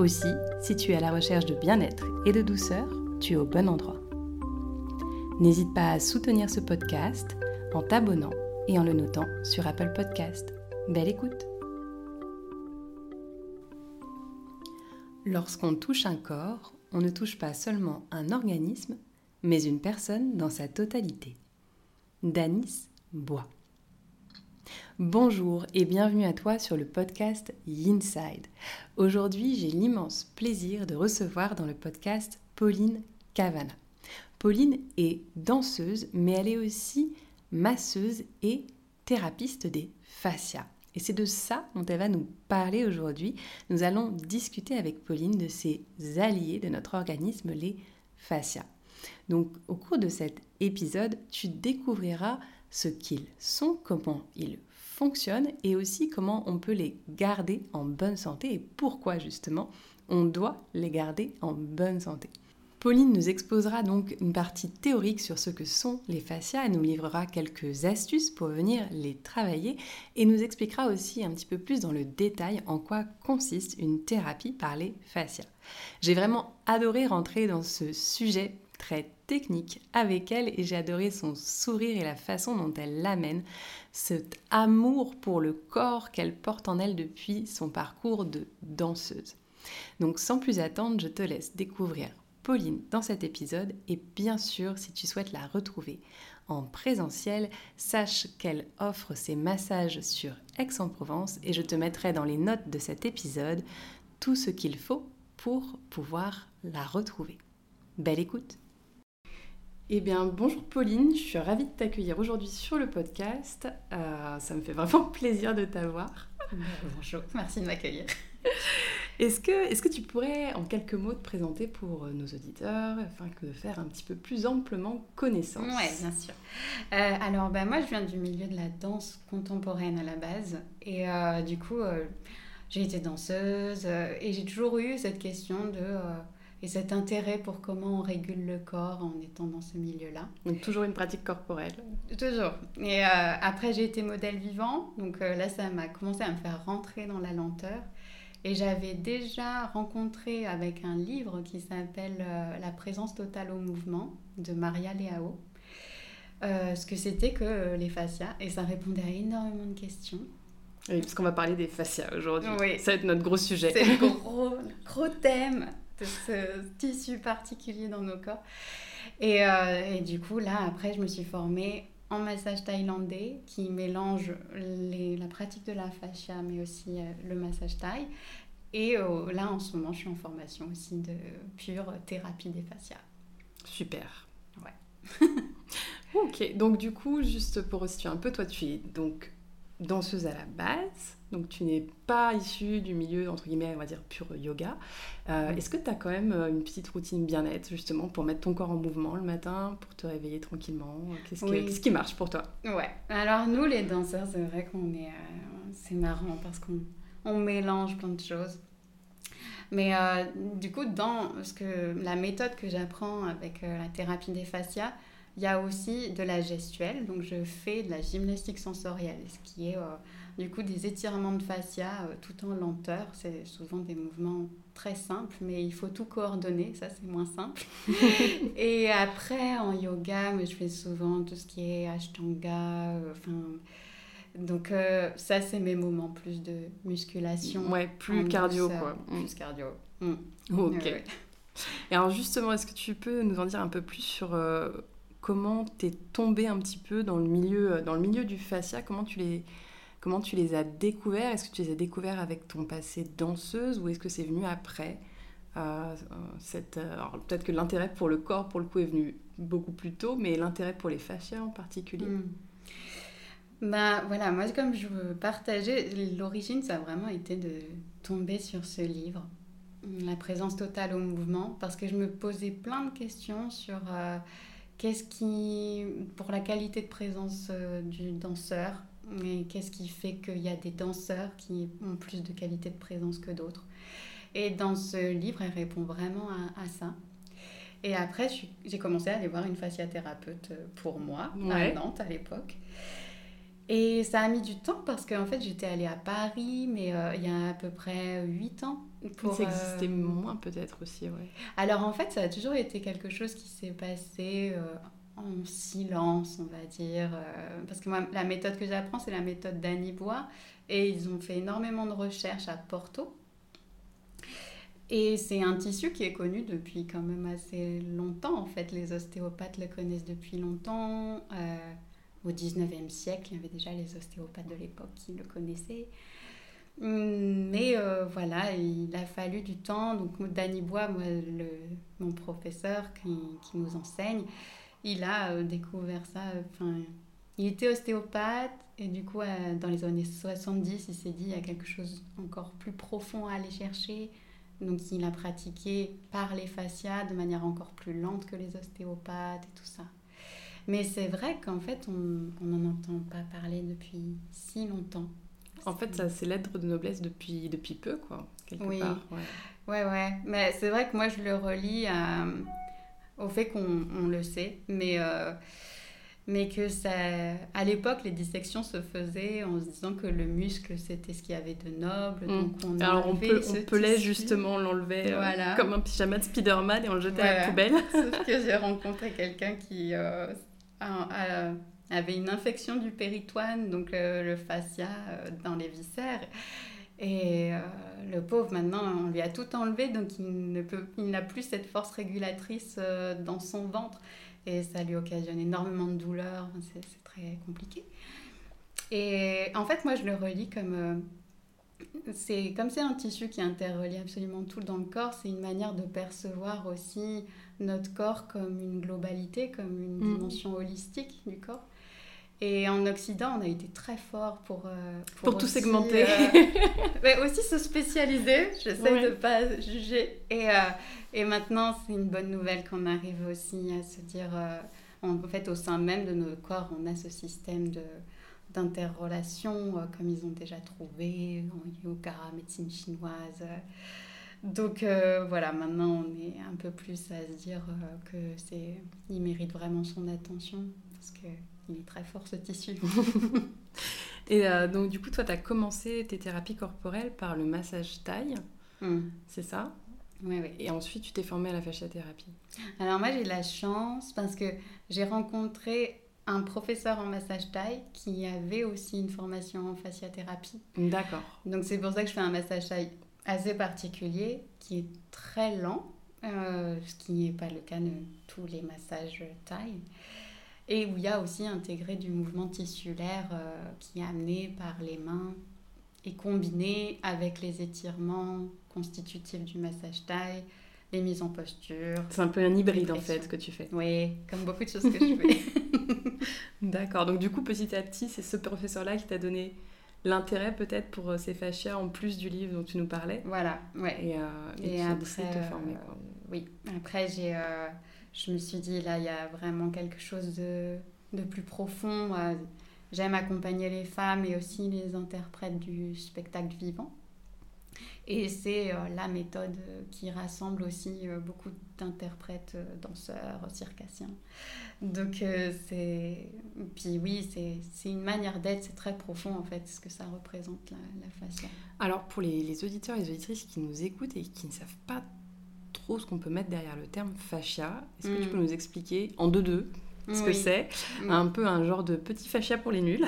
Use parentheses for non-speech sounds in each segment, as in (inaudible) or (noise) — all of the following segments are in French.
Aussi, si tu es à la recherche de bien-être et de douceur, tu es au bon endroit. N'hésite pas à soutenir ce podcast en t'abonnant et en le notant sur Apple Podcast. Belle écoute Lorsqu'on touche un corps, on ne touche pas seulement un organisme, mais une personne dans sa totalité. Danis Bois. Bonjour et bienvenue à toi sur le podcast Inside. Aujourd'hui, j'ai l'immense plaisir de recevoir dans le podcast Pauline Cavana. Pauline est danseuse, mais elle est aussi masseuse et thérapeute des fascias. Et c'est de ça dont elle va nous parler aujourd'hui. Nous allons discuter avec Pauline de ces alliés de notre organisme, les fascias. Donc au cours de cet épisode, tu découvriras ce qu'ils sont, comment ils et aussi comment on peut les garder en bonne santé et pourquoi justement on doit les garder en bonne santé. Pauline nous exposera donc une partie théorique sur ce que sont les fascias, elle nous livrera quelques astuces pour venir les travailler et nous expliquera aussi un petit peu plus dans le détail en quoi consiste une thérapie par les fascias. J'ai vraiment adoré rentrer dans ce sujet très technique avec elle et j'ai adoré son sourire et la façon dont elle l'amène, cet amour pour le corps qu'elle porte en elle depuis son parcours de danseuse. Donc sans plus attendre, je te laisse découvrir Pauline dans cet épisode et bien sûr si tu souhaites la retrouver en présentiel, sache qu'elle offre ses massages sur Aix-en-Provence et je te mettrai dans les notes de cet épisode tout ce qu'il faut pour pouvoir la retrouver. Belle écoute eh bien, bonjour Pauline, je suis ravie de t'accueillir aujourd'hui sur le podcast. Euh, ça me fait vraiment (laughs) plaisir de t'avoir. Bonjour, merci de m'accueillir. Est-ce que, est que tu pourrais en quelques mots te présenter pour euh, nos auditeurs afin de faire un petit peu plus amplement connaissance? Oui, bien sûr. Euh, alors, bah, moi, je viens du milieu de la danse contemporaine à la base. Et du coup, j'ai été danseuse et j'ai toujours eu cette question de et cet intérêt pour comment on régule le corps en étant dans ce milieu-là. Donc toujours une pratique corporelle. Toujours. Et euh, après j'ai été modèle vivant, donc euh, là ça m'a commencé à me faire rentrer dans la lenteur. Et j'avais déjà rencontré avec un livre qui s'appelle euh, La présence totale au mouvement de Maria Leao. ce que c'était que les fascias et ça répondait à énormément de questions. Oui, parce qu'on va parler des fascias aujourd'hui. Oui. Ça va être notre gros sujet. C'est le (laughs) gros, gros thème de ce tissu particulier dans nos corps. Et, euh, et, du coup, là, après, je me suis formée en massage thaïlandais qui mélange les, la pratique de la fascia, mais aussi euh, le massage thaï. Et euh, là, en ce moment, je suis en formation aussi de pure thérapie des fascias. Super. Ouais. (laughs) ok, donc du coup, juste pour resituer un peu, toi, tu es donc danseuse à la base, donc tu n'es pas issue du milieu, entre guillemets, on va dire pur yoga. Euh, est-ce que tu as quand même euh, une petite routine bien-être, justement, pour mettre ton corps en mouvement le matin, pour te réveiller tranquillement? Qu'est-ce, qui marche pour toi? Ouais, alors nous les danseurs, c'est vrai qu'on est... Euh, c'est marrant parce qu'on on mélange plein de choses. Mais du coup, dans ce que, la méthode que j'apprends avec la thérapie des fascias, il y a aussi de la gestuelle, donc je fais de la gymnastique sensorielle, ce qui est euh, du coup des étirements de fascia euh, tout en lenteur. C'est souvent des mouvements très simples, mais il faut tout coordonner, ça c'est moins simple. (laughs) et après en yoga, mais je fais souvent tout ce qui est ashtanga, euh, enfin. donc ça c'est mes moments plus de musculation. Ouais, plus cardio quoi. Plus cardio. Mm. Ok. Et alors justement, est-ce que tu peux nous en dire un peu plus sur comment tu es tombé un petit peu dans le milieu, euh, dans le milieu du fascia? Comment tu les, comment tu les as découverts? Est-ce que tu les as découverts avec ton passé danseuse ou est-ce que c'est venu après euh, euh Peut-être que l'intérêt pour le corps, pour le coup, est venu beaucoup plus tôt, mais l'intérêt pour les fascias en particulier? Bah voilà, moi comme je veux partager, l'origine ça a vraiment été de tomber sur ce livre, La présence totale au mouvement, parce que je me posais plein de questions sur qu'est-ce qui, pour la qualité de présence euh, du danseur, et qu'est-ce qui fait qu'il y a des danseurs qui ont plus de qualité de présence que d'autres? Et dans ce livre, elle répond vraiment à, ça. Et après, j'ai commencé à aller voir une fasciathérapeute pour moi, à Nantes à l'époque. Et ça a mis du temps parce qu'en fait, j'étais allée à Paris, mais euh, il y a à peu près 8 ans. Pour, ça existait euh, moins peut-être aussi, ouais. Alors en fait, ça a toujours été quelque chose qui s'est passé euh, en silence, on va dire. parce que moi, la méthode que j'apprends, c'est la méthode d'Annie Bois. Et ils ont fait énormément de recherches à Porto. Et c'est un tissu qui est connu depuis quand même assez longtemps. En fait, les ostéopathes le connaissent depuis longtemps. Au 19e siècle, il y avait déjà les ostéopathes de l'époque qui le connaissaient. Hum, mais euh, voilà, il a fallu du temps. Donc, Danny Bois, moi, le, mon professeur qui, nous enseigne, il a euh, découvert ça. Enfin, il était ostéopathe et du coup, euh, dans les années 70, il s'est dit il y a quelque chose encore plus profond à aller chercher. Donc, il a pratiqué par les fascias de manière encore plus lente que les ostéopathes et tout ça. Mais c'est vrai qu'en fait, on n'en entend pas parler depuis si longtemps. En fait, ça c'est l'être de noblesse depuis, depuis peu, quoi, quelque oui. part. Ouais, ouais. ouais. Mais c'est vrai que moi, je le relis au fait qu'on le sait. Mais, euh, mais que ça... À l'époque, les dissections se faisaient en se disant que le muscle, c'était ce qu'il y avait de noble. Mm. Donc on Alors on, peut, on pelait justement, l'enlever euh, comme un pyjama de Spider-Man et on le jetait à la poubelle. (laughs) Sauf que j'ai rencontré quelqu'un qui... Euh, avait une infection du péritoine, donc euh, le fascia euh, dans les viscères. Et euh, le pauvre, maintenant, on lui a tout enlevé, donc il n'a plus cette force régulatrice dans son ventre. Et ça lui occasionne énormément de douleurs. C'est, très compliqué. Et en fait, moi, je le relis comme comme c'est un tissu qui interrelie absolument tout dans le corps, c'est une manière de percevoir aussi notre corps comme une globalité, comme une mm. dimension holistique du corps. Et en Occident, on a été très fort pour... Euh, pour, tout segmenter. Euh, (laughs) mais aussi se spécialiser, j'essaie de ne pas juger. Et, euh, et maintenant, c'est une bonne nouvelle qu'on arrive aussi à se dire... en fait, au sein même de notre corps, on a ce système de d'interrelation comme ils ont déjà trouvé en yoga, médecine chinoise. Donc euh, voilà, maintenant on est un peu plus à se dire euh, que c'est, il mérite vraiment son attention parce que il est très fort ce tissu. (laughs) Et euh, donc du coup, toi, tu as commencé tes thérapies corporelles par le massage taille, hmm. c'est ça? Oui, oui. Et ensuite, tu t'es formée à la fasciathérapie. Alors moi, j'ai la chance parce que j'ai rencontré un professeur en massage taille qui avait aussi une formation en fasciathérapie. D'accord. Donc c'est pour ça que je fais un massage taille assez particulier qui est très lent, euh, ce qui n'est pas le cas de tous les massages taille. Et où il y a aussi intégré du mouvement tissulaire euh, qui est amené par les mains et combiné avec les étirements constitutifs du massage taille, les mises en posture. C'est un peu un hybride en fait que tu fais. Oui, comme beaucoup de choses que je fais. (laughs) D'accord, donc du coup petit à petit c'est ce professeur-là qui t'a donné l'intérêt peut-être pour euh, ces fascias en plus du livre dont tu nous parlais. Voilà, ouais. Et, euh, et, après, te former, quoi. oui, après j'ai, euh, je me suis dit là il y a vraiment quelque chose de, de plus profond. J'aime accompagner les femmes et aussi les interprètes du spectacle vivant. Et c'est la méthode qui rassemble aussi beaucoup d'interprètes, danseurs, circassiens. Donc, euh, c'est. Puis oui, c'est une manière d'être, c'est très profond en fait, ce que ça représente la, la fascia. Alors, pour les, les, auditeurs et les auditrices qui nous écoutent et qui ne savent pas trop ce qu'on peut mettre derrière le terme fascia, est-ce que tu mm. peux nous expliquer en deux-deux ce que c'est? Mm. Un peu un genre de petit fascia pour les nuls.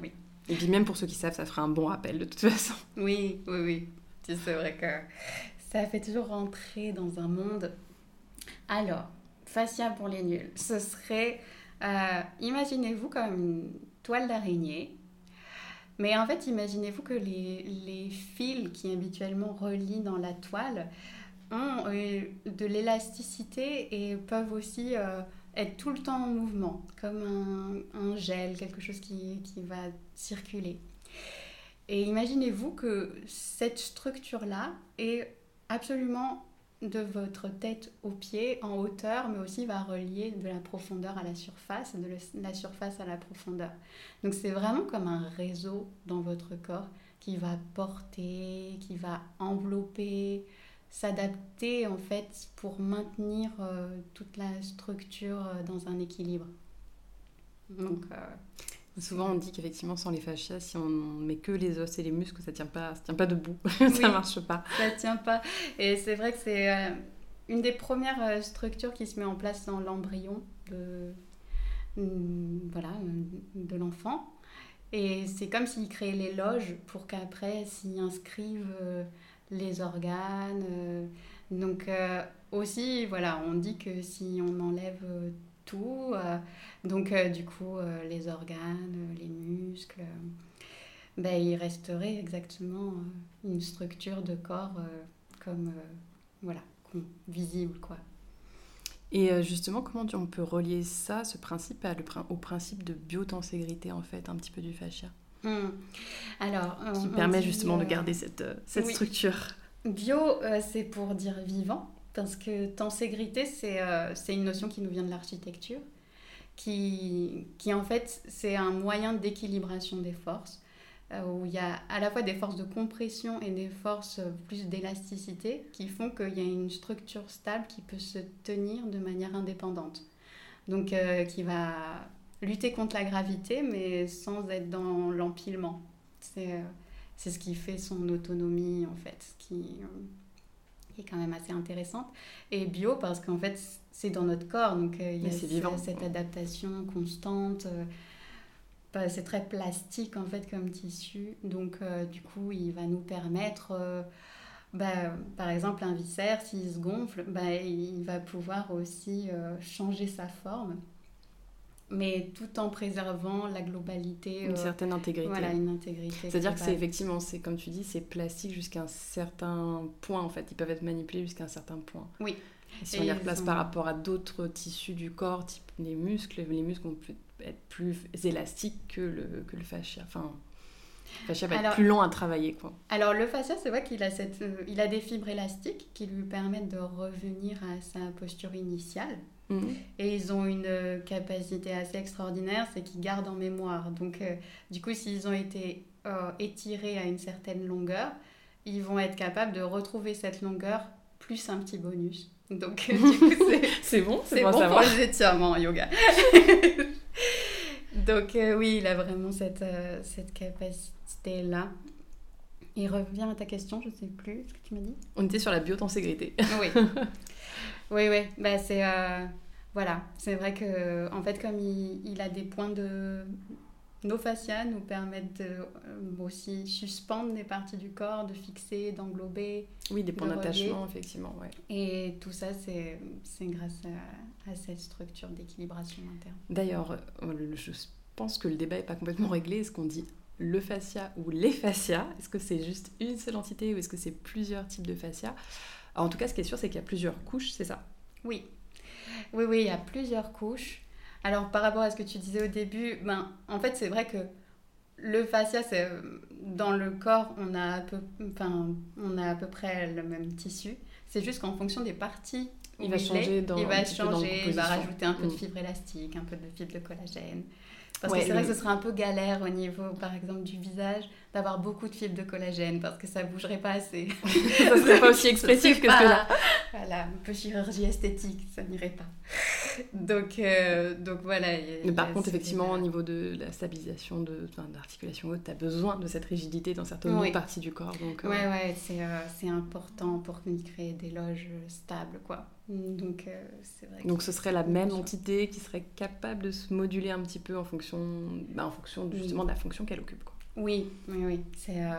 Oui. Et puis, même pour ceux qui savent, ça fera un bon rappel de toute façon. Oui, oui, oui. C'est vrai que ça fait toujours rentrer dans un monde. Alors, fascia pour les nuls, ce serait, euh, imaginez-vous comme une toile d'araignée, mais en fait, imaginez-vous que les, les, fils qui habituellement relient dans la toile ont euh, de l'élasticité et peuvent aussi euh, être tout le temps en mouvement, comme un, gel, quelque chose qui, qui va circuler. Et imaginez-vous que cette structure-là est absolument de votre tête aux pieds en hauteur, mais aussi va relier de la profondeur à la surface, de la surface à la profondeur. Donc c'est vraiment comme un réseau dans votre corps qui va porter, qui va envelopper, s'adapter en fait pour maintenir euh, toute la structure euh, dans un équilibre. Donc, euh, Souvent on dit qu'effectivement sans les fascias, si on met que les os et les muscles, ça tient pas, ça tient pas debout, (laughs) ça ça marche pas. Ça tient pas. Et c'est vrai que c'est une des premières structures qui se met en place dans l'embryon de, mm, voilà, de l'enfant. Et c'est comme s'il créait les loges pour qu'après s'y inscrivent les organes. Euh. donc euh, aussi, voilà, on dit que si on enlève tout, donc du coup les organes, les muscles, ben, il resterait exactement une structure de corps comme, voilà, visible, quoi. Et euh, justement, comment on peut relier ça, ce principe, au principe de biotenségrité, en fait, un petit peu du fascia? Hmm. Alors, Qui permet justement de euh, garder cette, euh, cette structure. Bio, c'est pour dire vivant, parce que tenségrité, c'est une notion qui nous vient de l'architecture, qui, qui en fait, c'est un moyen d'équilibration des forces. Euh, où il y a à la fois des forces de compression et des forces euh, plus d'élasticité qui font qu'il y a une structure stable qui peut se tenir de manière indépendante. Donc euh, qui va lutter contre la gravité mais sans être dans l'empilement. C'est c'est ce qui fait son autonomie en fait, qui, est quand même assez intéressante. Et bio parce qu'en fait c'est dans notre corps, donc il y a cette adaptation constante c'est très plastique en fait comme tissu. Donc euh, du coup, il va nous permettre, euh, bah, par exemple, un viscère, s'il se gonfle, bah, il va pouvoir aussi euh, changer sa forme. Mais tout en préservant la globalité. Une certaine intégrité. Voilà, une intégrité. C'est-à-dire que c'est effectivement, c'est comme tu dis, c'est plastique jusqu'à un certain point en fait. Ils peuvent être manipulés jusqu'à un certain point. Oui. si on les replace par rapport à d'autres tissus du corps, type les muscles, les muscles ont plus être plus élastique que le, que le fascia. Enfin, le fascia va être plus long à travailler. Quoi. Alors le fascia, c'est vrai qu'il a, cette, euh, il a des fibres élastiques qui lui permettent de revenir à sa posture initiale. Mhm. Et ils ont une euh, capacité assez extraordinaire, c'est qu'ils gardent en mémoire. Donc euh, du coup, s'ils ont été étirés à une certaine longueur, ils vont être capables de retrouver cette longueur plus un petit bonus. Donc, du coup, c'est (laughs) bon, c'est bon, pour les étirements en yoga. (laughs) Donc euh, oui, il a vraiment cette, euh, cette capacité-là. Il revient à ta question, je ne sais plus ce que tu m'as dit. On était sur la biotenségrité. oui. (laughs) Oui, oui. Bah, c'est... Euh, voilà. C'est vrai que, en fait, comme il, il, a des points de... Nos fascias nous permettent de, aussi suspendre des parties du corps, de fixer, d'englober. Oui, des points d'attachement, effectivement. Ouais. Et tout ça, c'est grâce à, à, cette structure d'équilibration interne. D'ailleurs, je pense que le débat n'est pas complètement réglé. Est-ce qu'on dit le fascia ou les fascias? Est-ce que c'est juste une seule entité ou est-ce que c'est plusieurs types de fascia En tout cas, ce qui est sûr, c'est qu'il y a plusieurs couches, c'est ça Oui. Oui, oui, il y a plusieurs couches. Alors, par rapport à ce que tu disais au début, ben, en fait, c'est vrai que le fascia, c'est dans le corps, on a, à peu, enfin, on a à peu près le même tissu. C'est juste qu'en fonction des parties il va changer il va changer, il va rajouter un peu de mm. fibre élastique, un peu de fibre de collagène. Parce que c'est vrai que ce serait un peu galère au niveau, par exemple, du visage, d'avoir beaucoup de fibres de collagène, parce que ça bougerait pas assez. (laughs) ça serait pas aussi expressif que ce que là. (laughs) Voilà, un peu chirurgie esthétique, ça n'irait pas. Donc, euh, donc voilà. Mais par contre, effectivement, au niveau de la stabilisation de, l'articulation haute, tu as besoin de cette rigidité dans certaines parties du corps. Donc, euh, Ouais, ouais, c'est euh, important pour créer des loges stables, quoi. Donc, euh, vrai. Donc, ce serait la même entité qui serait capable de se moduler un petit peu en fonction, bah, en fonction justement de la fonction qu'elle occupe. Quoi. Oui, oui, oui. C'est, euh,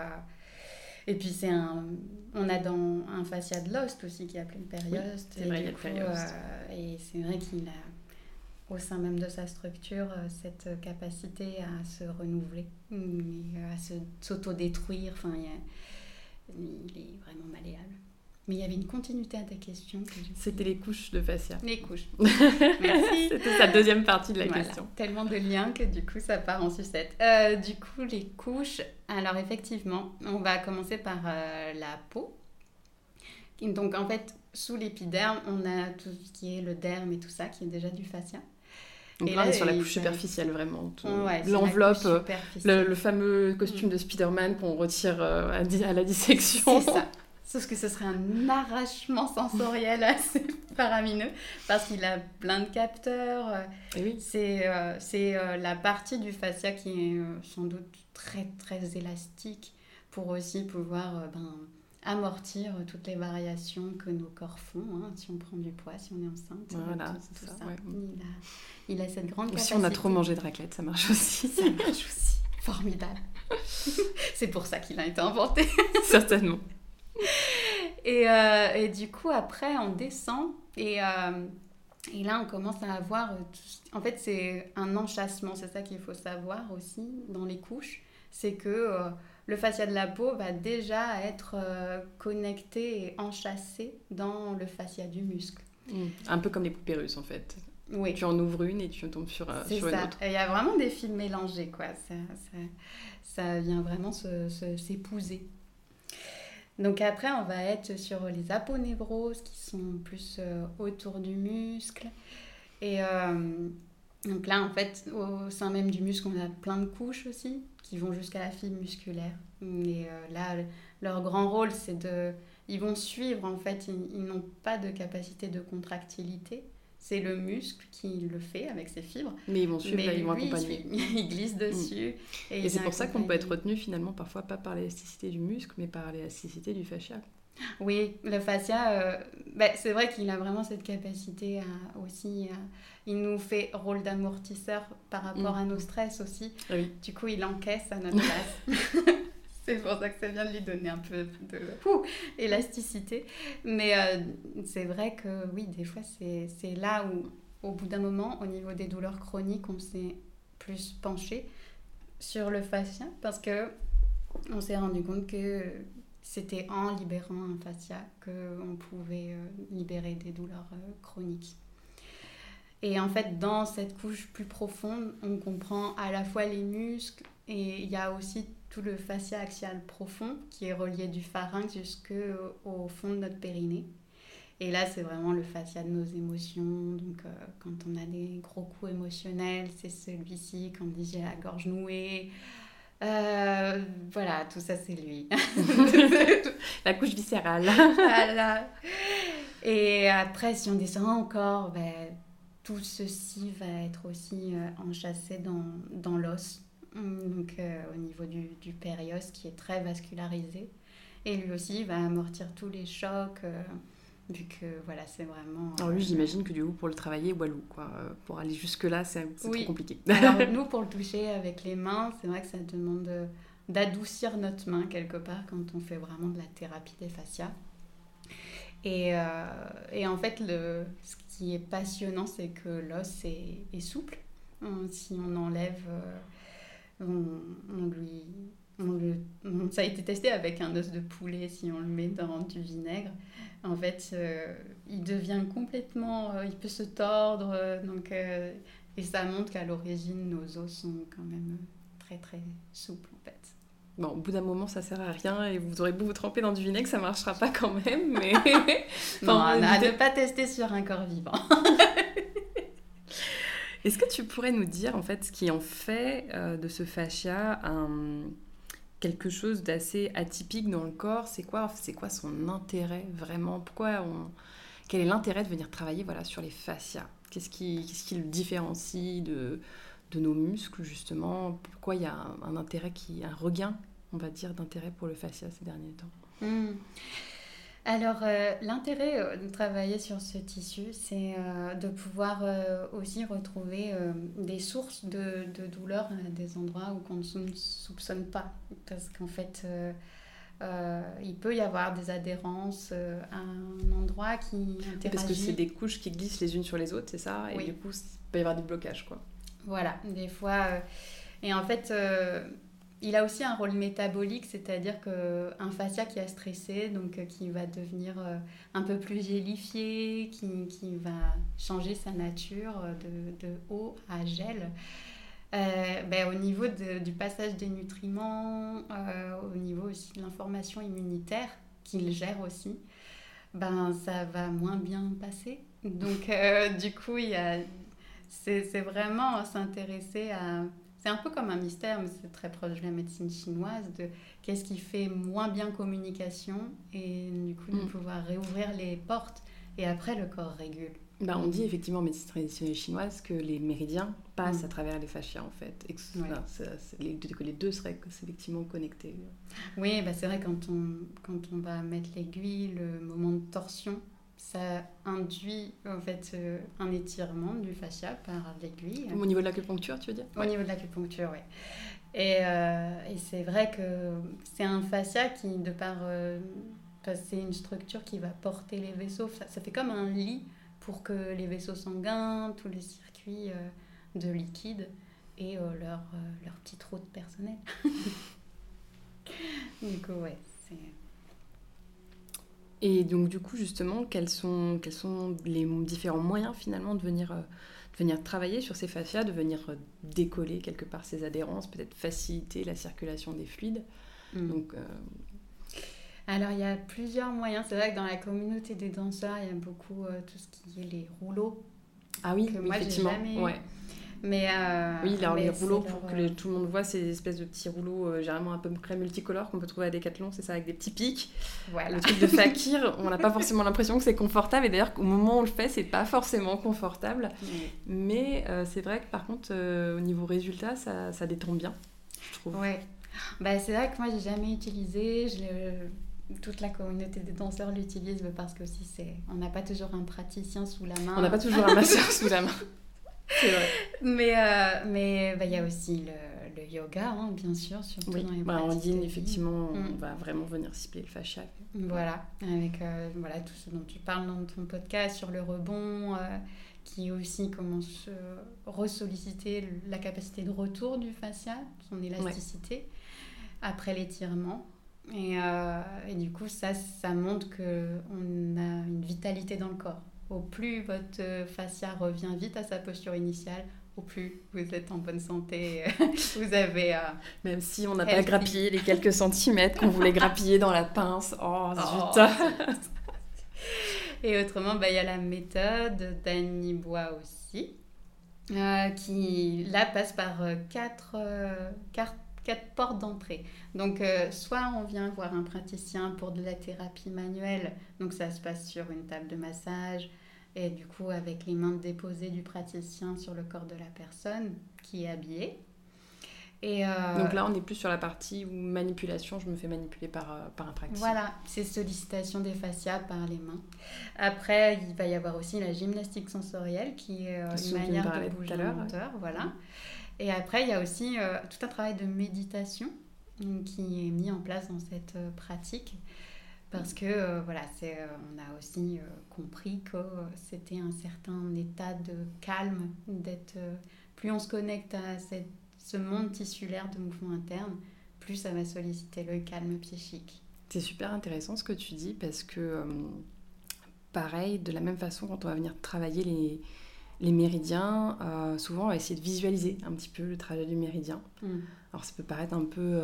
Et puis, c'est un... on a dans un fascia de l'ost aussi qui appelé le périoste. c'est vrai, a euh, et c'est vrai qu'il a, au sein même de sa structure, cette capacité à se renouveler, à se, s'autodétruire. Enfin, il, il est vraiment malléable. Mais il y avait une continuité à ta question. que C'était les couches de fascia. les couches. (laughs) Merci. C'était sa deuxième partie de la Voilà, question. Tellement de liens que du coup ça part en sucette. Euh, du coup, les couches. Alors effectivement, on va commencer par euh, la peau. Donc en fait, sous l'épiderme, on a tout ce qui est le derme et tout ça, qui est déjà du fascia. Donc Et là, on est sur la couche superficielle, vraiment. Ouais, L'enveloppe, euh, le, le fameux costume de Spider-Man qu'on retire à, à la dissection. C'est ça. (laughs) Sauf que ce serait un arrachement sensoriel assez (laughs) faramineux parce qu'il a plein de capteurs. euh, Et oui. C'est euh, euh, la partie du fascia qui est euh, sans doute très très élastique pour aussi pouvoir ben, amortir toutes les variations que nos corps font. hein, si on prend du poids, si on est enceinte, Voilà, tout, ça, ça. ouais. Il, a, il a cette grande Ou capacité. si on a trop mangé de raclette, ça marche aussi. (laughs) Ça marche aussi. Formidable. (laughs) C'est pour ça qu'il a été inventé. Certainement. (laughs) Et, euh, et du coup, après, on descend et, euh, et là, on commence à avoir. euh, tout- En fait, c'est un enchâssement, c'est ça qu'il faut savoir aussi dans les couches. C'est que euh, le fascia de la peau va déjà être connecté et enchâssé dans le fascia du muscle. Mm. Un peu comme les poupées russes, en fait. Oui. Tu en ouvres une et tu tombes sur, euh, sur une ça. autre. Il y a vraiment des fils mélangés, quoi. Ça, ça, ça vient vraiment se- se- s'épouser. Donc après, on va être sur les aponevroses qui sont plus euh, autour du muscle. Et euh, donc là, en fait, au sein même du muscle, on a plein de couches aussi qui vont jusqu'à la fibre musculaire. Et euh, là, leur grand rôle, c'est de... Ils vont suivre, en fait, ils n'ont pas de capacité de contractilité. C'est le muscle qui le fait avec ses fibres. Mais ils vont suivre, là, ils vont il accompagner. Mm. suit. (laughs) Il glisse dessus. Et, il c'est pour ça qu'on peut être retenu finalement parfois pas par l'élasticité du muscle, mais par l'élasticité du fascia. Oui, le fascia, euh, ben, c'est vrai qu'il a vraiment cette capacité à aussi. à- il nous fait rôle d'amortisseur par rapport Mm. à nos stress aussi. Ah oui. Du coup, il encaisse à notre (laughs) place. C'est pour ça que c'est bien de lui donner un peu de élasticité. Mais euh, c'est vrai que oui, des fois, c'est c'est là où, au bout d'un moment, au niveau des douleurs chroniques, on s'est plus penché sur le fascia parce que on s'est rendu compte que c'était en libérant un fascia qu'on pouvait euh, libérer des douleurs euh, chroniques. Et en fait, dans cette couche plus profonde, on comprend à la fois les muscles et il y a aussi tout le fascia axial profond qui est relié du pharynx jusqu'au fond de notre périnée. Et là, c'est vraiment le fascia de nos émotions. Donc, euh, quand on a des gros coups émotionnels, c'est celui-ci. Quand on dit j'ai la gorge nouée, euh, voilà, tout ça, c'est lui. (laughs) La couche viscérale. voilà. Et après, si on descend encore, ben, tout ceci va être aussi euh, enchâssé dans, dans l'os, donc euh, au niveau du, du périos qui est très vascularisé. Et lui aussi va amortir tous les chocs, euh, vu que voilà, c'est vraiment. Alors lui, euh, j'imagine que du coup, pour le travailler, walou, quoi. Euh, Pour aller jusque-là, c'est c'est Oui. trop compliqué. (laughs) Alors (laughs) nous, pour le toucher avec les mains, c'est vrai que ça demande de- d'adoucir notre main quelque part quand on fait vraiment de la thérapie des fascias. Et, euh, et en fait, le, ce qui est passionnant, c'est que l'os est, est souple. Si on enlève, euh, on, on lui... ça a été testé avec un os de poulet, si on le met dans du vinaigre. En fait, euh, il devient complètement... euh, il peut se tordre. euh, donc, et ça montre qu'à l'origine, nos os sont quand même très très souples en fait. Bon, au bout d'un moment, ça sert à rien et vous aurez beau vous tremper dans du vinaigre, ça marchera pas quand même, mais... (laughs) (laughs) Non, Enfin, à l'idée- ne pas tester sur un corps vivant. Est-ce que tu pourrais nous dire en fait ce qui en fait euh, de ce fascia quelque chose d'assez atypique dans le corps? C'est quoi, c'est quoi son intérêt vraiment? Pourquoi on... Quel est l'intérêt de venir travailler voilà, sur les fascias? Qu'est-ce qui, qui le différencie de, de nos muscles justement? Pourquoi il y a un, un intérêt qui, un regain, on va dire, d'intérêt pour le fascia ces derniers temps? Hmm. Alors, euh, l'intérêt euh, de travailler sur ce tissu, c'est euh, de pouvoir aussi retrouver des sources de, de douleur à des endroits où qu'on ne sou- soupçonne pas. Parce qu'en fait, il peut y avoir des adhérences à un endroit qui interagit. Parce que c'est des couches qui glissent les unes sur les autres, c'est ça? Et Oui. du coup, il peut y avoir des blocages quoi. Voilà, des fois. et en fait, il a aussi un rôle métabolique, c'est-à-dire qu'un fascia qui a stressé, donc euh, qui va devenir euh, un peu plus gélifié, qui, qui va changer sa nature de, de eau à gel. ben, au niveau du passage des nutriments, au niveau aussi de l'information immunitaire qu'il gère aussi, ben, ça va moins bien passer. Donc, du coup, c'est vraiment s'intéresser à... C'est un peu comme un mystère, mais c'est très proche de la médecine chinoise, de qu'est-ce qui fait moins bien communication et du coup de mm. pouvoir réouvrir les portes et après le corps régule. Bah, on dit effectivement en médecine traditionnelle chinoise que les méridiens passent mm. à travers les fascias en fait. Et que, les, les, deux seraient effectivement connectés. Oui, bah, c'est vrai quand on, quand on va mettre l'aiguille, le moment de torsion, ça induit en fait euh, un étirement du fascia par l'aiguille. Au niveau de l'acupuncture, tu veux dire? Au niveau de l'acupuncture, oui. Et, euh, et c'est vrai que c'est un fascia qui, de par. Euh, c'est une structure qui va porter les vaisseaux. Ça, ça, fait comme un lit pour que les vaisseaux sanguins, tous les circuits de liquide et leur, leur petite route personnelle. (laughs) du coup, ouais, c'est. Et donc, du coup, justement, quels sont, quels sont les différents moyens finalement de venir, euh, venir travailler sur ces fascias, de venir euh, décoller quelque part ces adhérences, peut-être faciliter la circulation des fluides mm. Donc, euh, Alors, il y a plusieurs moyens. C'est vrai que dans la communauté des danseurs, il y a beaucoup tout ce qui est les rouleaux. Ah oui, que moi, effectivement. Jamais... Ouais. Mais, euh, oui, alors les rouleaux, pour que euh, tout le monde voit, c'est des espèces de petits rouleaux, euh, généralement à peu près multicolores, qu'on peut trouver à Decathlon, c'est ça, avec des petits pics. Voilà. Le truc de (laughs) fakir, on n'a pas forcément l'impression que c'est confortable, et d'ailleurs, au moment où on le fait, c'est pas forcément confortable. Mais c'est vrai que par contre, au niveau résultat, ça, ça détend bien, je trouve. Ouais. Bah, c'est vrai que moi, j'ai jamais utilisé. Je toute la communauté des danseurs l'utilise parce que aussi c'est on n'a pas toujours un praticien sous la main on n'a pas toujours un masseur (laughs) sous la main c'est vrai. Mais euh, mais bah, il y a aussi le, le yoga, hein, bien sûr, surtout dans les bah, En ligne, effectivement, on mm. va vraiment venir cibler le fascia. Voilà, avec euh, voilà, tout ce dont tu parles dans ton podcast sur le rebond, euh, qui aussi commence à ressolliciter la capacité de retour du fascia, son élasticité, après l'étirement. Et, et, du coup, ça, ça montre qu'on a une vitalité dans le corps. Au plus votre euh, fascia revient vite à sa posture initiale, au plus vous êtes en bonne santé. (laughs) vous avez. Euh, Même si on n'a pas grappillé les quelques centimètres qu'on voulait grappiller dans la pince. Oh, oh zut! (laughs) Et autrement, bah, il y a la méthode d'Annie Bois aussi, euh, qui là passe par quatre, quatre, quatre portes d'entrée. Donc, soit on vient voir un praticien pour de la thérapie manuelle, donc ça se passe sur une table de massage, et du coup avec les mains déposées du praticien sur le corps de la personne qui est habillée. Et euh, Donc là, on est plus sur la partie où manipulation, je me fais manipuler par, euh, par un praticien. Voilà, c'est sollicitation des fascias par les mains. Après, il va y avoir aussi la gymnastique sensorielle qui est euh, une manière de bouger le moteur. Voilà. Et après, il y a aussi tout un travail de méditation qui est mis en place dans cette pratique parce que euh, voilà, euh, on a aussi euh, compris que c'était un certain état de calme, plus on se connecte à ce monde tissulaire de mouvement interne, plus ça va solliciter le calme psychique. C'est super intéressant ce que tu dis parce que pareil, de la même façon, quand on va venir travailler les, les méridiens, souvent on va essayer de visualiser un petit peu le trajet du méridien. Mm. Alors ça peut paraître un peu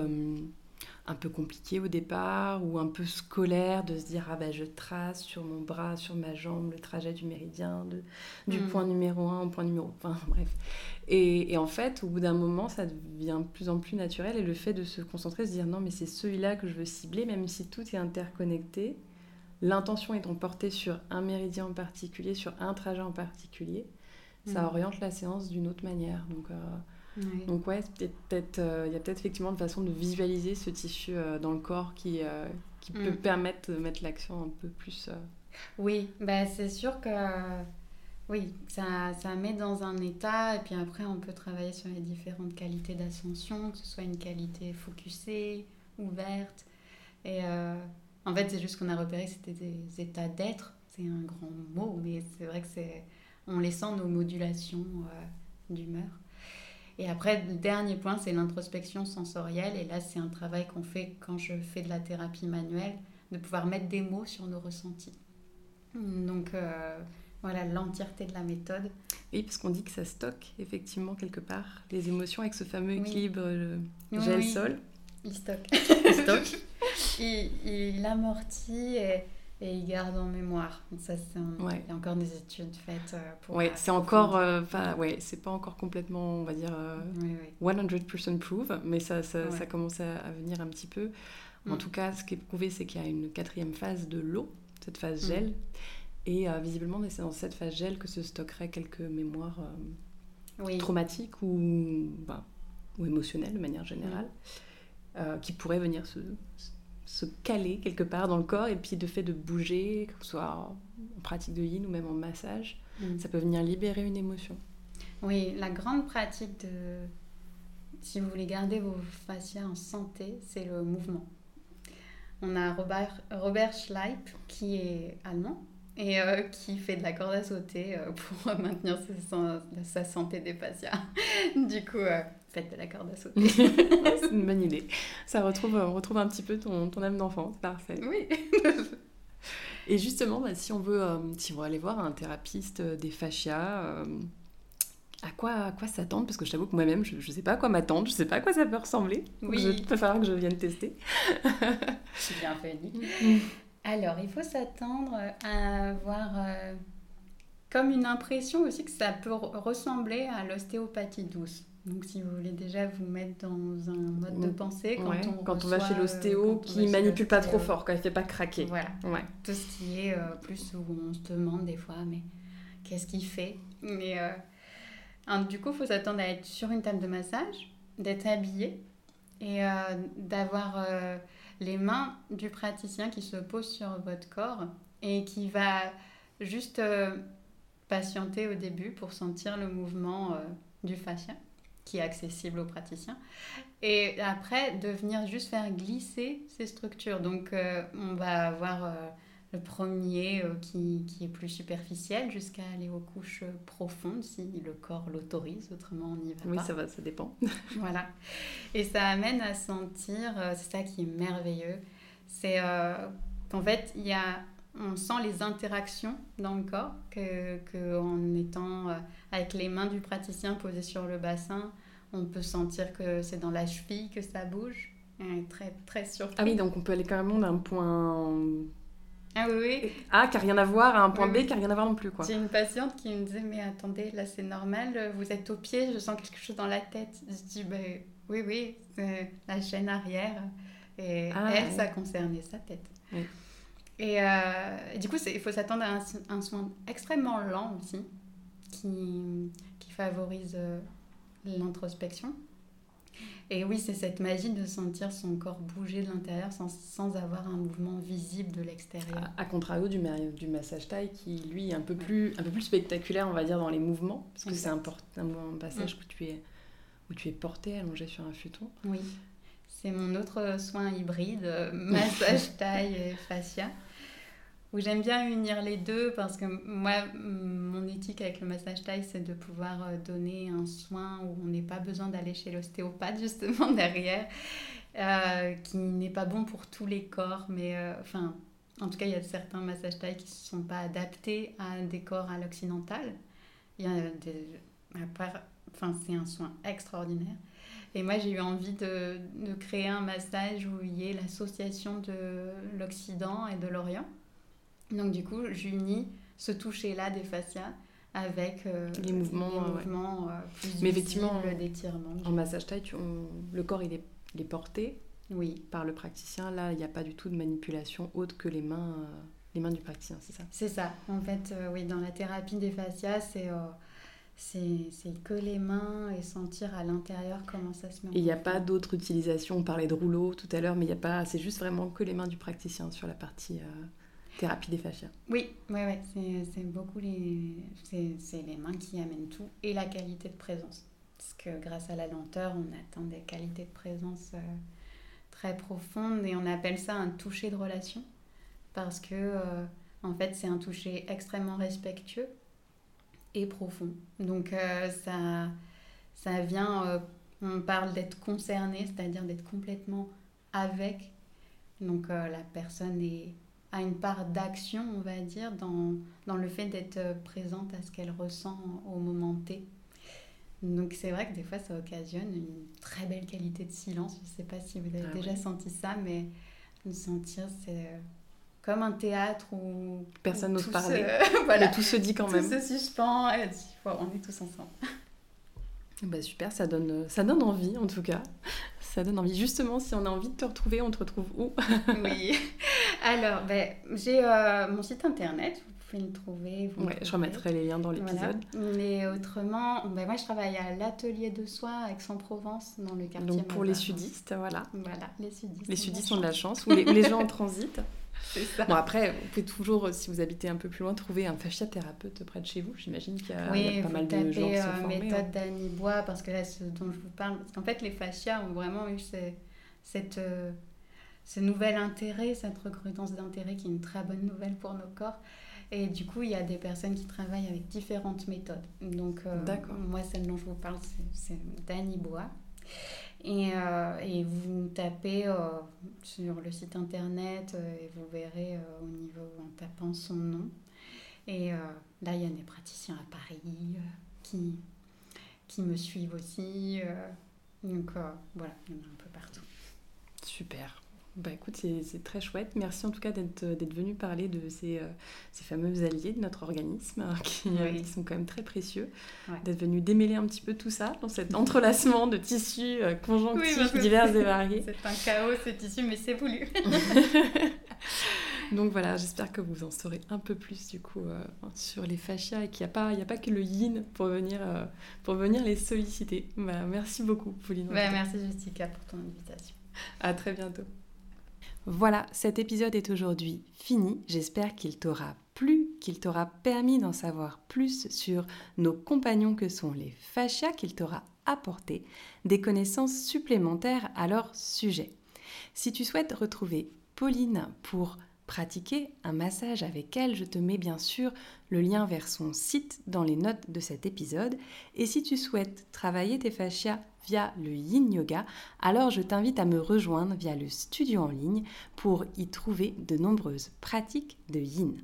un peu compliqué au départ ou un peu scolaire de se dire ah ben je trace sur mon bras, sur ma jambe le trajet du méridien de, du mm. point numéro 1 au point numéro enfin (laughs) bref et, et en fait au bout d'un moment ça devient de plus en plus naturel et le fait de se concentrer se dire non mais c'est celui-là que je veux cibler même si tout est interconnecté l'intention étant portée sur un méridien en particulier sur un trajet en particulier ça mm. oriente la séance d'une autre manière donc euh, donc ouais, euh, il y a peut-être effectivement une façon de visualiser ce tissu euh, dans le corps qui, qui peut mm. permettre de mettre l'action un peu plus... Oui, bah, c'est sûr que oui, ça, ça met dans un état et puis après on peut travailler sur les différentes qualités d'ascension, que ce soit une qualité focusée, ouverte. Et en fait, c'est juste qu'on a repéré que c'était des états d'être. C'est un grand mot, mais c'est vrai que c'est on les sent nos modulations d'humeur. Et après, le dernier point, c'est l'introspection sensorielle. Et là, c'est un travail qu'on fait quand je fais de la thérapie manuelle, de pouvoir mettre des mots sur nos ressentis. Donc, euh, voilà l'entièreté de la méthode. Oui, parce qu'on dit que ça stocke effectivement quelque part les émotions avec ce fameux équilibre gel-sol. Il stocke. il stocke. (laughs) il, il amortit et et ils gardent en mémoire. Ça, c'est Il y a encore des études faites euh, pour. Oui, c'est encore. Euh, enfin, ouais, c'est pas encore complètement, on va dire, 100% euh, proof, mais ça, ça, ça commence à, venir un petit peu. En mm. tout cas, ce qui est prouvé, c'est qu'il y a une quatrième phase de l'eau, cette phase mm. gel. Et visiblement, c'est dans cette phase gel que se stockeraient quelques mémoires traumatiques ou, bah, ou émotionnelles de manière générale, mm. qui pourraient venir se se caler quelque part dans le corps et puis de fait de bouger, que ce soit en pratique de yin ou même en massage, mm. ça peut venir libérer une émotion. Oui, la grande pratique de, si vous voulez garder vos fascias en santé, c'est le mouvement. On a Robert, Robert Schleip qui est allemand et euh, qui fait de la corde à sauter euh, pour (laughs) maintenir sa, sa, santé des fascias. (laughs) du coup, euh, faites de la corde à sauter. (laughs) c'est une bonne idée. Ça retrouve, on retrouve un petit peu ton, ton âme d'enfant. Parfait. Oui. (laughs) Et justement, bah, si, on veut, si on veut aller voir un thérapeute des fascias, à quoi, à quoi s'attendre? Parce que je t'avoue que moi-même, je ne sais pas à quoi m'attendre, je ne sais pas à quoi ça peut ressembler. Oui. Il va falloir que je vienne tester. (laughs) C'est bien fait, mm. Alors, il faut s'attendre à avoir euh, comme une impression aussi que ça peut ressembler à l'ostéopathie douce. Donc, si vous voulez déjà vous mettre dans un mode de pensée, quand, on, quand on, va chez l'ostéo, qui manipule pas trop fort, quand il fait pas craquer. Voilà. Ouais. Tout ce qui est euh, plus où on se demande des fois, mais qu'est-ce qu'il fait? Mais euh, du coup, il faut s'attendre à être sur une table de massage, d'être habillé et d'avoir les mains du praticien qui se posent sur votre corps et qui va juste euh, patienter au début pour sentir le mouvement euh, du fascia qui est accessible au praticien. Et après, de venir juste faire glisser ces structures. Donc, euh, on va avoir le premier euh, qui, qui, est plus superficiel jusqu'à aller aux couches profondes si le corps l'autorise, autrement on n'y va pas. Oui, ça va, ça dépend. (laughs) voilà. Et ça amène à sentir, euh, c'est ça qui est merveilleux, c'est euh, qu'en fait, il y a, on sent les interactions dans le corps, que, que en étant avec les mains du praticien posées sur le bassin, on peut sentir que c'est dans la cheville que ça bouge. très, très surpris. Ah oui, donc on peut aller carrément d'un point ah oui, oui. A qui n'a rien à voir à un point B qui n'a rien à voir non plus. J'ai une patiente qui me disait Mais attendez, là c'est normal, vous êtes au pied, je sens quelque chose dans la tête. Je dis ben, Oui, oui, c'est la chaîne arrière. Et ah, elle, ça concernait sa tête. Et, euh, du coup, il faut s'attendre à un, soin extrêmement lent aussi, qui, qui favorise euh, l'introspection. Et oui, c'est cette magie de sentir son corps bouger de l'intérieur sans, sans, avoir un mouvement visible de l'extérieur. À, contrario du, du massage taille qui, lui, est un peu, plus, un peu plus spectaculaire, on va dire, dans les mouvements, parce que c'est un, un, passage mm. où, tu es, où tu es porté, allongé sur un futon. Oui, c'est mon autre soin hybride, massage (laughs) taille et fascia où j'aime bien unir les deux parce que moi, mon éthique avec le massage taille, c'est de pouvoir euh, donner un soin où on n'est pas besoin d'aller chez l'ostéopathe (laughs) justement derrière, euh, qui n'est pas bon pour tous les corps, mais euh, enfin, en tout cas, il y a certains massages taille qui ne sont pas adaptés à des corps à l'occidental. Il y a des, enfin, c'est un soin extraordinaire. Et moi, j'ai eu envie de, créer un massage où il y ait l'association de l'Occident et de l'Orient. Donc du coup, j'unis ce toucher-là des fascias avec euh, les mouvements, les mouvements euh, plus Mais effectivement, d'étirement. En massage taille, le corps il est, il est, porté oui. par le praticien. Là, il n'y a pas du tout de manipulation autre que les mains, euh, les mains du praticien, c'est ça? C'est ça. En fait, oui, dans la thérapie des fascias, c'est c'est que les mains et sentir à l'intérieur comment ça se met. Et il n'y a pas d'autre utilisation. On parlait de rouleau tout à l'heure, mais il y a pas. C'est juste vraiment que les mains du praticien sur la partie. Thérapie des fascias. Oui, oui, oui. c'est beaucoup les, c'est les mains qui amènent tout et la qualité de présence. Parce que grâce à la lenteur, on atteint des qualités de présence euh, très profondes et on appelle ça un toucher de relation parce que euh, en fait c'est un toucher extrêmement respectueux et profond. Donc euh, ça, ça vient, on parle d'être concerné, c'est-à-dire d'être complètement avec. Donc la personne est, a une part d'action, on va dire, dans, dans le fait d'être présente à ce qu'elle ressent au moment T. Donc c'est vrai que des fois ça occasionne une très belle qualité de silence. Je ne sais pas si vous avez Ah déjà senti ça, mais le sentir c'est euh, comme un théâtre où Personne n'ose tout parler. se- (laughs) voilà, Mais tout se dit quand tout même. se suspend et voilà, on est tous ensemble. (laughs) Bah super, ça donne, ça donne envie en tout cas. Ça donne envie. Justement, si on a envie de te retrouver, on te retrouve où? Oui. (laughs) Alors, ben, j'ai euh, mon site internet, vous pouvez le trouver. vous Ouais, je remettrai les liens dans l'épisode. Voilà. Mais autrement, ben, moi je travaille à l'atelier de soins à Aix-en-Provence, dans le quartier. Donc pour les sudistes, voilà. Voilà, les sudistes. Les sudistes ont de la chance. ou les, gens en (laughs) transit. Ça. Bon après, vous pouvez toujours, si vous habitez un peu plus loin, trouver un fasciathérapeute près de chez vous. J'imagine qu'il y a, y pas vous mal de gens qui sont euh, formés. méthode d'Annie Bois, parce que là, ce dont je vous parle, parce qu'en fait, les fascias ont vraiment eu ce, cette, euh, ce nouvel intérêt, cette recrudescence d'intérêt qui est une très bonne nouvelle pour nos corps. Et du coup, il y a des personnes qui travaillent avec différentes méthodes. Donc, euh, moi, celle dont je vous parle, c'est- d'Annie Bois. Et, euh, et vous tapez euh, sur le site internet et vous verrez au niveau en tapant son nom. Et là, il y a des praticiens à Paris qui, qui me suivent aussi. donc voilà, il y en a un peu partout. Super. Bah écoute, c'est très chouette. Merci en tout cas d'être d'être venu parler de ces, euh, ces fameux alliés de notre organisme hein, qui, euh, qui sont quand même très précieux. Ouais. D'être venu démêler un petit peu tout ça dans cet entrelacement de tissus euh, conjonctifs divers et variés. (laughs) C'est un chaos, c'est issu, mais c'est voulu. (laughs) Donc voilà, j'espère que vous en saurez un peu plus du coup euh, sur les fascias et qu'il n'y a, a pas que le yin pour venir, euh, pour venir les solliciter. Bah, merci beaucoup, Pauline. Bah, merci Justica pour ton invitation. À très bientôt. Voilà, cet épisode est aujourd'hui fini. J'espère qu'il t'aura plu, qu'il t'aura permis d'en savoir plus sur nos compagnons que sont les fascias, qu'il t'aura apporté des connaissances supplémentaires à leur sujet. Si tu souhaites retrouver Pauline pour pratiquer un massage avec elle, je te mets bien sûr le lien vers son site dans les notes de cet épisode. Et si tu souhaites travailler tes fascias via le yin yoga, alors je t'invite à me rejoindre via le studio en ligne pour y trouver de nombreuses pratiques de yin.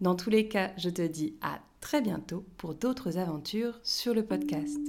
Dans tous les cas, je te dis à très bientôt pour d'autres aventures sur le podcast.